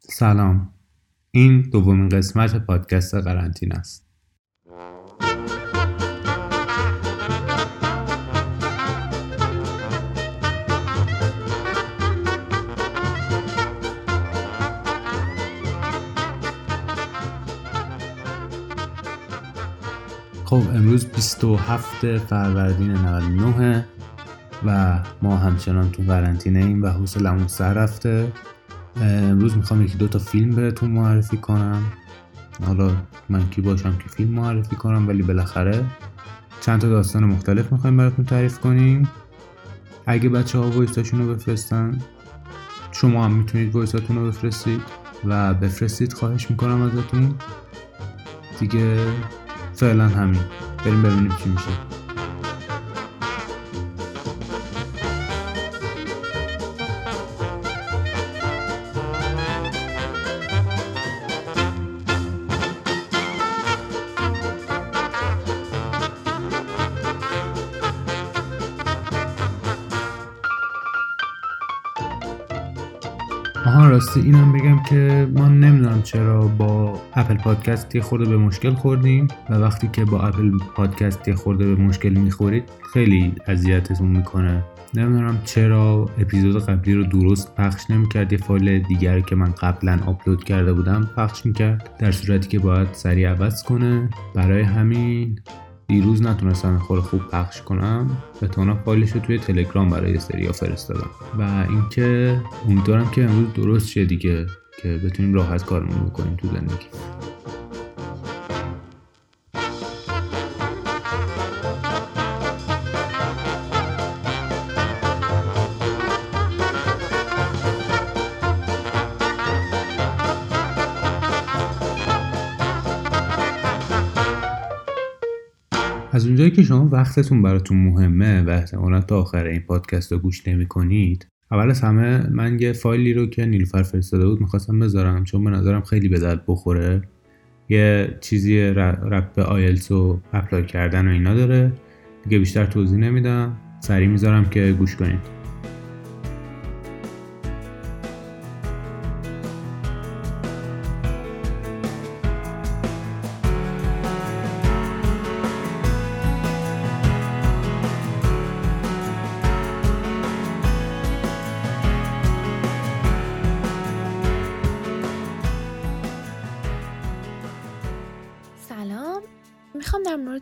سلام. این دومین قسمت پادکست قرنطینه است. خب امروز 27 فروردین 99 و ما همچنان تو قرنطینه ایم و حوصلمون سر رفته. امروز می‌خوام یکی دو تا فیلم بهتون معرفی کنم. حالا من کی باشم که فیلم معرفی کنم ولی بالاخره چند تا داستان مختلف می‌خوایم براتون تعریف کنیم. اگه بچه ها وایساشون رو بفرستن شما هم می‌تونید وایساتون رو بفرستید و بفرستید خواهش می‌کنم ازتون. دیگه فعلا همین. بریم ببینیم چی میشه. نمی‌دونم چرا با اپل پادکست یه خورده به مشکل خوردیم و وقتی که با اپل پادکست یه خورده به مشکل می‌خورید خیلی اذیتتون می‌کنه. نمی‌دونم چرا اپیزود قبلی رو درست پخش نمی‌کرد یه فایل دیگر که من قبلا آپلود کرده بودم پخش می‌کرد در صورتی که باید سریع عوض کنه. برای همین دیروز نتونستم خور خوب پخش کنم. تانا فایلش رو توی تلگرام برای سریا فرستادم. و اینکه امیدوارم که امروز درست شه دیگه. که بتونیم راحت کارمون بکنیم تو زندگی. از اونجایی که شما وقتتون براتون مهمه و احتمالا تا آخر این پادکست رو گوش نمی کنید اول از همه من یه فایلی رو که نیلوفر فرستاده بود می‌خواستم بذارم چون به نظرم خیلی به درد بخوره. یه چیزی رپ به آیلتس و اپلای کردن و اینا داره. دیگه بیشتر توضیح نمیدم. سریع می‌ذارم که گوش کنید.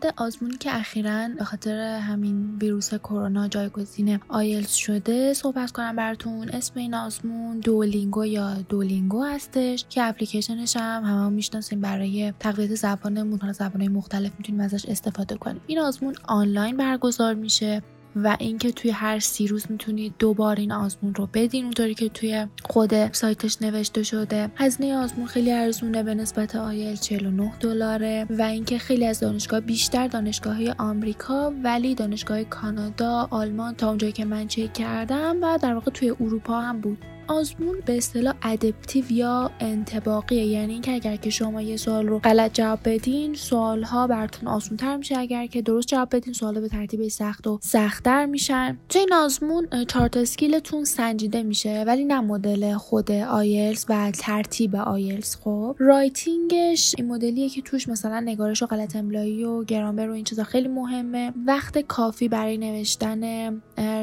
مورد آزمونی که اخیرا به خاطر همین ویروس کرونا جایگزین آیلز شده صحبت کنم براتون. اسم این آزمون دولینگو یا دولینگو هستش که اپلیکیشنش هم همه می‌شناسیم برای تقویت زبانمون حالا زبانهای مختلف می‌تونیم ازش استفاده کنیم. این آزمون آنلاین برگزار میشه. و اینکه توی هر سی روز می‌تونید دوبار این آزمون رو بدین. اونطوری که توی خود سایتش نوشته شده. هزینه آزمون خیلی ارزونه به نسبت آیل 49 دلاره. و اینکه خیلی از دانشگاه بیشتر دانشگاه آمریکا ولی دانشگاه کانادا آلمان تا اونجایی که من چک کردم. و در واقع توی اروپا هم بود. آزمون به اصطلاح adaptive یا انطباقیه یعنی اینکه اگر که شما یه سوال رو غلط جواب بدین سوال ها براتون آسون تر میشه. اگر که درست جواب بدین سوال به ترتیب سخت و سختتر میشن. تو این آزمون چهار تا skill تون سنجیده میشه ولی نه مدل خود آیلز و ترتیب آیلز. خب writing ش این مدلیه که توش مثلا نگارش و غلط املایی و گرامر و این چیزا خیلی مهمه. وقت کافی برای نوشتن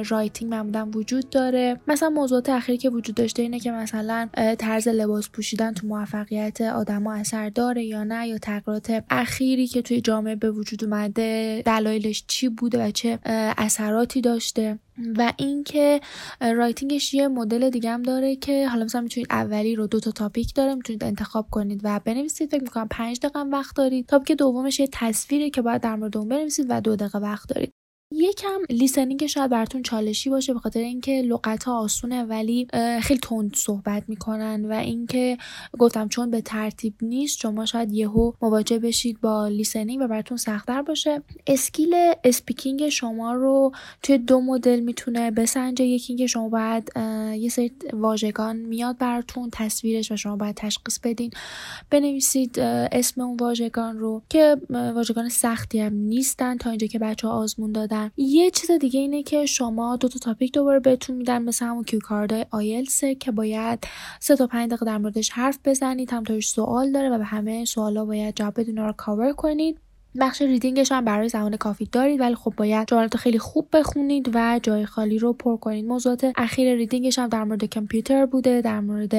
writing معمولا وجود داره. مثلا موضوعات اخیری که وجود وجود داشته اینه که مثلا طرز لباس پوشیدن تو موفقیت آدما اثر داره یا نه یا تغییرات اخیری که توی جامعه به وجود اومده دلایلش چی بوده و چه اثراتی داشته. و اینکه writing ش یه مدل دیگه هم داره که حالا مثلا می‌تونید اولی رو دو تا topic داره می‌تونید انتخاب کنید و بنویسید. فکر می‌کنم پنج دقیقه وقت دارید. topic دومش یه تصویری که باید در مورد اون بنویسید و دو دقیقه وقت دارید. یکم listening شاید براتون چالشی باشه به خاطر اینکه لغت ها آسونه ولی خیلی تند صحبت می‌کنن و اینکه گفتم چون به ترتیب نیست شما شاید یهو مواجه بشید با listening و براتون سختتر باشه. skill speaking شما رو توی دو مدل می‌تونه بسنجه. یکی اینکه شما باید یه سری واژگان میاد براتون تصویرش و شما باید تشخیص بدین. بنویسید اسم اون واژگان رو که واژگان سختی هم نیستن تا اینجا که بچه ها آزمون دادن. میدن یه چیز دیگه اینه که شما دو تا topic دوباره بهتون میدن مثل همون cue card IELTS ه که باید سه تا پنج دقیقه در موردش حرف بزنید هم توش سوال داره و به همه سوالا باید جواب بدون رو کاور کنید. بخش reading ش هم برای زمان کافی دارید ولی خب باید جملات خیلی خوب بخونید و جای خالی رو پر کنید. موضوعات اخیر reading ش هم در مورد کامپیوتر بوده در مورد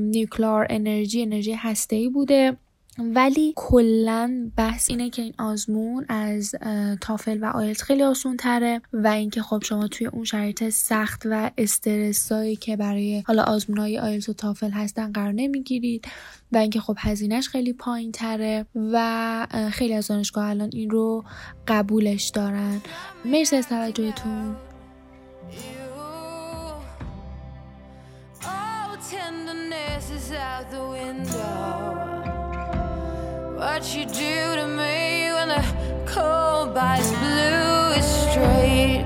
nuclear energy انرژی هسته‌ای بوده. ولی کلا بحث اینه که این آزمون از تافل و آیلت خیلی آسون تره و اینکه خب شما توی اون شرایط سخت و استرسایی که برای حالا آزمون های آیلت و تافل هستن قرار نمی‌گیرید و اینکه خب هزینهش خیلی پایین تره و خیلی از دانشگاه الان این رو قبولش دارن. مرسی از توجهتون. What you do to me when the cold bites blue is straight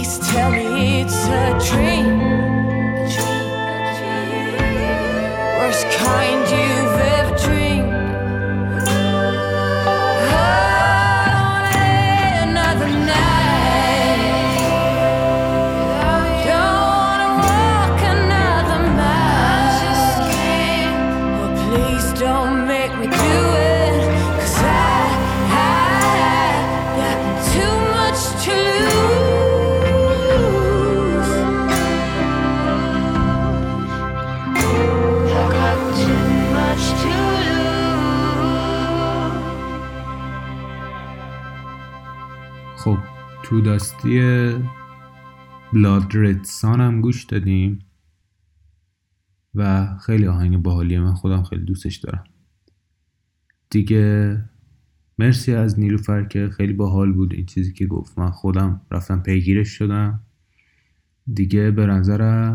Please tell me it's a dream. Worst kind you. راستی بلاد ردسان هم گوش دادیم و خیلی آهنگ باحالیه من خودم خیلی دوستش دارم. دیگه مرسی از نیلوفر که خیلی باحال بود این چیزی که گفت. من خودم رفتم پیگیرش شدم. دیگه به نظر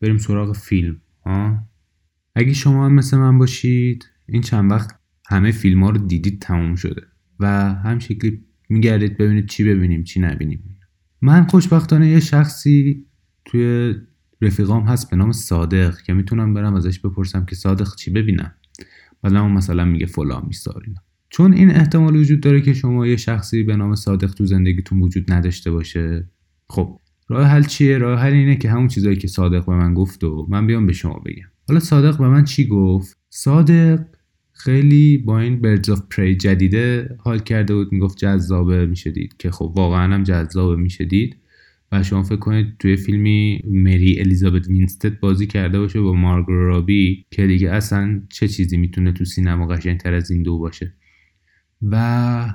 بریم سراغ فیلم ها؟ اگه شما هم مثل من باشید این چند وقت همه فیلم ها رو دیدید تموم شده و هم شکلی میگردید ببینید چی ببینیم چی نبینیم. من خوشبختانه یه شخصی توی رفیقام هست به نام صادق که می‌تونم برم ازش بپرسم که صادق چی ببینم. بعد اون مثلا میگه فلان میستار چون این احتمال وجود داره که شما یه شخصی به نام صادق تو زندگیتون وجود نداشته باشه. خب راه حل چیه؟ راه حل اینه که همون چیزایی که صادق به من گفت و من بیام به شما بگم. حالا صادق به من چی گفت؟ صادق خیلی با این Birds of Prey جدیده حال کرده بود می‌گفت جذابه می‌شدید که خب واقعا هم جذابه می‌شدید و شما فکر کنید توی فیلمی مری الیزابت وینستد بازی کرده باشه با مارگو رابی که دیگه اصلا چه چیزی می‌تونه تو سینما قشنگتر از این دو باشه. و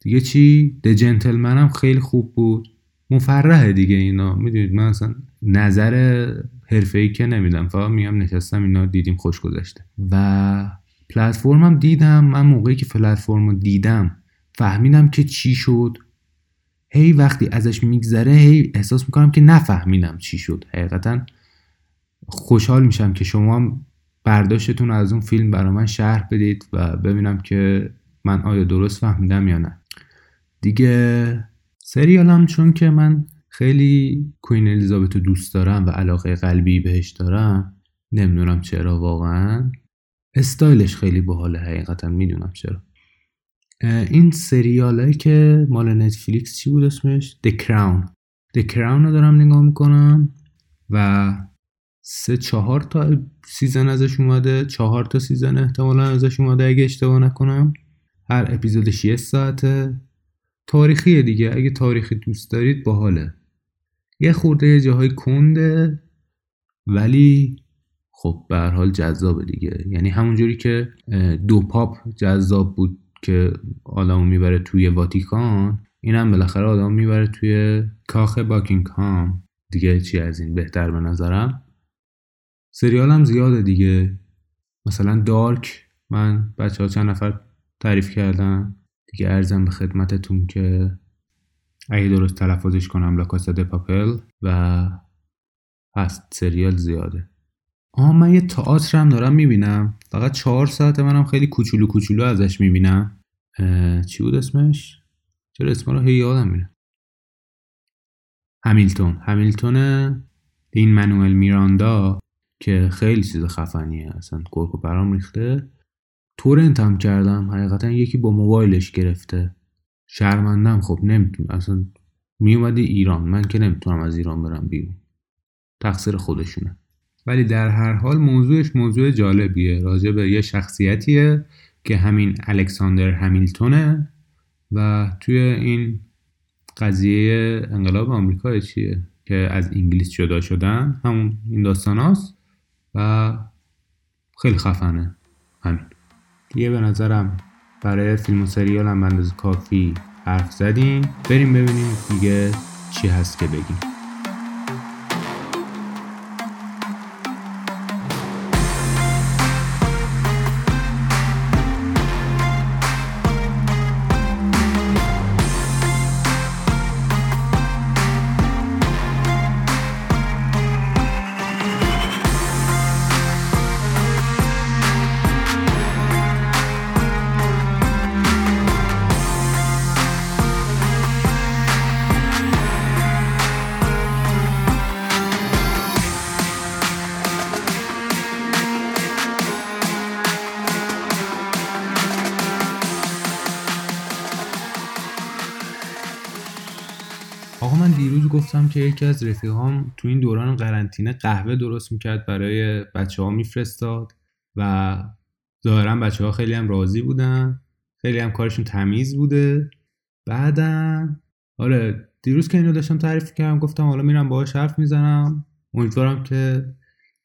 دیگه چی؟ The Gentlemen هم خیلی خوب بود. مفرحه دیگه اینا. می‌دونید من اصلا نظر حرفه‌ای که نمیدم. فقط میگم نشستم اینا دیدیم خوش گذشته. و پلتفرمم دیدم من موقعی که پلتفرم رو دیدم فهمیدم که چی شد. هی وقتی ازش میگذره هی احساس می‌کنم که نفهمیدم چی شد. حقیقتا خوشحال میشم که شما برداشتتون از اون فیلم برا من شرح بدید و ببینم که من آیا درست فهمیدم یا نه. دیگه سریالم چون که من خیلی queen الیزابت رو دوست دارم و علاقه قلبی بهش دارم نمی‌دونم چرا واقعا. استایلش خیلی باحاله حقیقتا می‌دونم چرا. این سریاله که مال نتفلیکس چی بود اسمش؟ The Crown. The Crown رو دارم نگاه می‌کنم و سه چهار تا season ازش اومده چهار تا season احتمالا ازش اومده اگه اشتباه نکنم. هر اپیزودش یه ساعته. تاریخیه دیگه اگه تاریخی دوست دارید باحاله. یه خورده یه جاهای کنده ولی خب به هر حال جذابه دیگه. یعنی همونجوری که دو پاپ جذاب بود که آدمو می‌بره توی واتیکان این هم بالاخره آدم می‌بره توی کاخ باکینگهام. دیگه چی از این بهتر به نظرم؟ سریال هم زیاده دیگه. مثلا دارک من بچه ها چند نفر تعریف کردم دیگه ارزم به خدمتتون که اگه درست تلفظش کنم لاکاسا د پاپل و هست. سریال زیاده. آها من یه تئاتر هم دارم می‌بینم. فقط چهار ساعت منم خیلی کوچولو کوچولو ازش می‌بینم. چی بود اسمش؟ چرا اسم رو هی یادم میره؟ همیلتون. همیلتون این منوئل میراندا که خیلی چیز خفنیه. اصلا گرگ و برام ریخته. تورنت هم کردم. حقیقتا یکی با موبایلش گرفته. شرمندم. خب نمی‌تونم. اصلا میومدی ایران. من که نمی‌تونم از ایران برم بیرون. تقصیر خودشونه. ولی در هر حال موضوعش موضوع جالبیه. راجع به یه شخصیتیه که همین الکساندر همیلتونه و توی این قضیه انقلاب آمریکا چیه که از انگلیس جدا شدن؟ همون این داستان هاست و خیلی خفنه. همین. دیگه به نظرم برای فیلم و سریال هم کافی حرف زدیم. بریم ببینیم دیگه چی هست که بگیم. گفتم که یکی از رفیقام تو این دوران قرنطینه قهوه درست می‌کرد برای بچه ها میفرستاد و ظاهرا بچه ها خیلی هم راضی بودن خیلی هم کارشون تمیز بوده. بعدا آره دیروز که اینو داشتم تعریف کردم گفتم حالا میرم باهاش حرف می‌زنم. امیدوارم که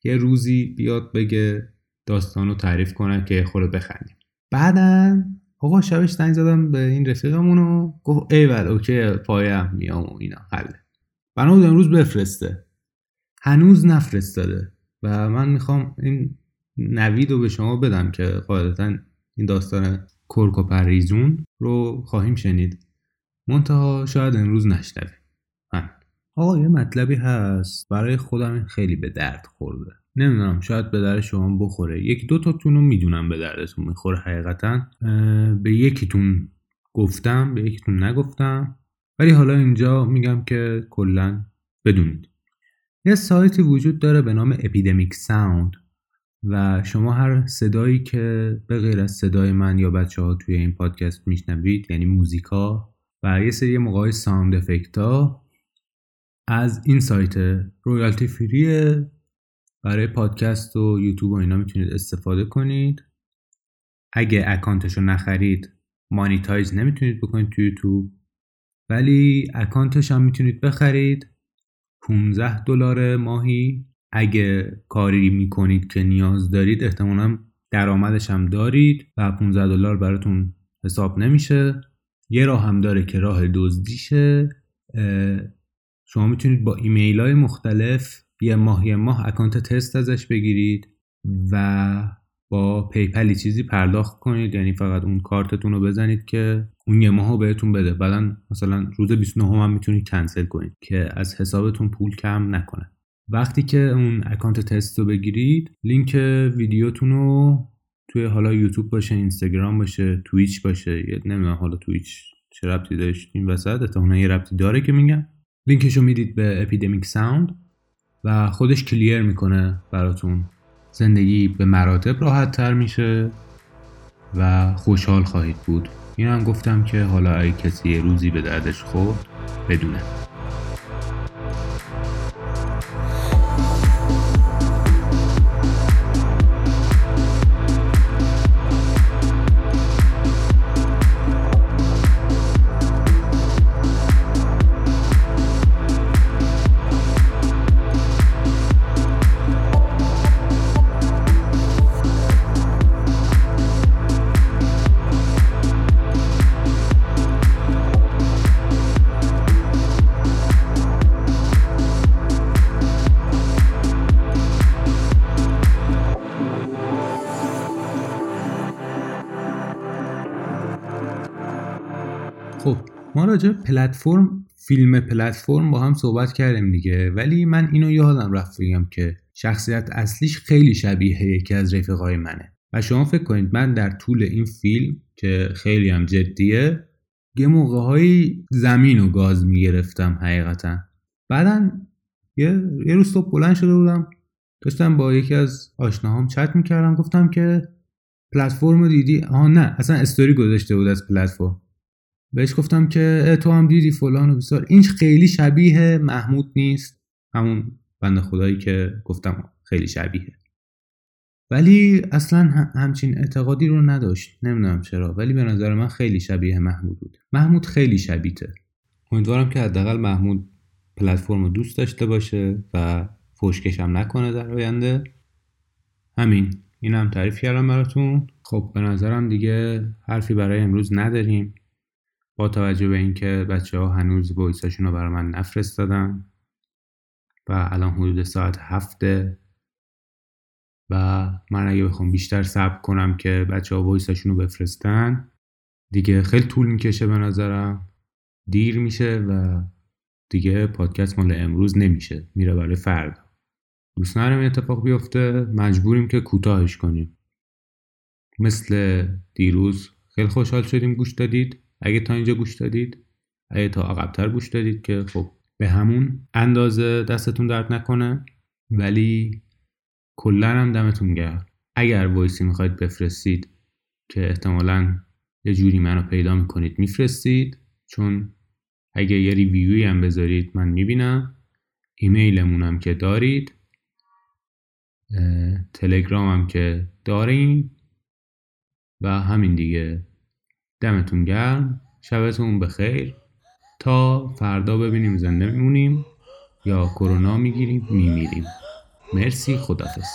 یه روزی بیاد بگه داستانو تعریف کنم که خود بخندیم. بعدا آقا شبش زنگ زدم به این رفیقمونو گفت ای ول اوکی پایم میام و اینا حله. بنا بود امروز بفرسته. هنوز نفرستاده و من می‌خوام این نوید رو به شما بدم که قاعدتا این داستان کرک و پریزون رو خواهیم شنید. منتها شاید امروز نشنویم آقا یه مطلبی هست. برای خودم خیلی به درد خورده. نمی‌دونم شاید به درد شما بخوره. یکی دو تاتون رو می‌دونم به دردتون می‌خوره حقیقتا. به یکیتون گفتم به یکیتون نگفتم. ولی حالا اینجا میگم که کلا بدونید. یه سایتی وجود داره به نام Epidemic Sound و شما هر صدایی که به غیر از صدای من یا بچه ها توی این پادکست میشنوید یعنی موزیکا و یه سری موقعی sound effect ها از این سایت royalty free ه برای پادکست و یوتیوب و اینا می‌تونید استفاده کنید. اگه اکانتش رو نخرید monetize نمی‌تونید بکنید تو یوتیوب. ولی اکانتش هم می‌تونید بخرید. 15 دلار ماهی. اگه کاری می‌کنید که نیاز دارید احتمالا درآمدش هم دارید و 15 دلار براتون حساب نمیشه. یه راه هم داره که راه دزدیشه. شما می‌تونید با ایمیل های مختلف یه ماه یه ماه اکانت تست ازش بگیرید و با PayPal ی چیزی پرداخت کنید. یعنی فقط اون کارتتون رو بزنید که اون یه ماهو بهتون بده. بعدا مثلا روز 29 هم, می‌تونید کنسل کنید که از حسابتون پول کم نکنه. وقتی که اون اکانت تست رو بگیرید لینک ویدیوتون رو توی حالا یوتیوب باشه اینستاگرام باشه Twitch باشه. نمی‌دونم حالا Twitch چه ربطی داشت این وسط. احتمالاً یه ربطی داره که میگم لینکش رو می‌دید به Epidemic Sound و خودش کلیر می‌کنه براتون. زندگی به مراتب راحت تر میشه و خوشحال خواهید بود. این هم گفتم که حالا اگه کسی روزی به دردش خورد بدونه. ما راجع پلتفرم فیلم پلتفرم با هم صحبت کردیم دیگه. ولی من اینو یادم رفت بگم که شخصیت اصلیش خیلی شبیه یکی از رفقای منه. و شما فکر کنید من در طول این فیلم که خیلی هم جدیه یه موقع های زمین و گاز می‌گرفتم حقیقتا. بعدا یه, یه روز صبح بلند شده بودم داشتم با یکی از آشناهام چت می‌کردم گفتم که پلتفرم دیدی؟ آها نه اصلا استوری گذاشته بود از پلتفرم. بهش گفتم که تو هم دیدی فلان و بسار این خیلی شبیه محمود نیست. همون بند خدایی که گفتم خیلی شبیه ولی اصلا همچین اعتقادی رو نداشت. نمی‌دونم چرا. ولی به نظر من خیلی شبیه محمود بود. محمود خیلی شبیته. امیدوارم که حداقل محمود پلتفرم رو دوست داشته باشه و فوشکشم نکنه در آینده. همین. این هم تعریف کردم براتون. خب به نظرم دیگه حرفی برای امروز نداریم. با توجه به اینکه بچه ها هنوز وایساشون رو برای من نفرستادن و الان حدود ساعت هفته و من اگه بخوام بیشتر صبر کنم که بچه ها وایساشون رو بفرستن دیگه خیلی طول می‌کشه به نظرم. دیر میشه و دیگه پادکست مال امروز نمیشه میره برای فردا. دوست ندارم اتفاق بیفته مجبوریم که کوتاهش کنیم. مثل دیروز خیلی خوشحال شدیم گوش دادید. اگه تا اینجا گوش دادید اگه تا عقبتر گوش دادید که خب به همون اندازه دستتون درد نکنه ولی کلا هم دمتون گرم. اگر وایسی می‌خواید بفرستید که احتمالا یه جوری منو پیدا می‌کنید میفرستید. چون اگه یه ریویوی هم بذارید من می‌بینم. ایمیلمونم که دارید. تلگرام هم که داریم. و همین دیگه. دمتون گرم. شبتون بخیر. تا فردا ببینیم زنده میمونیم یا کرونا می‌گیریم میمیریم. مرسی. خدافز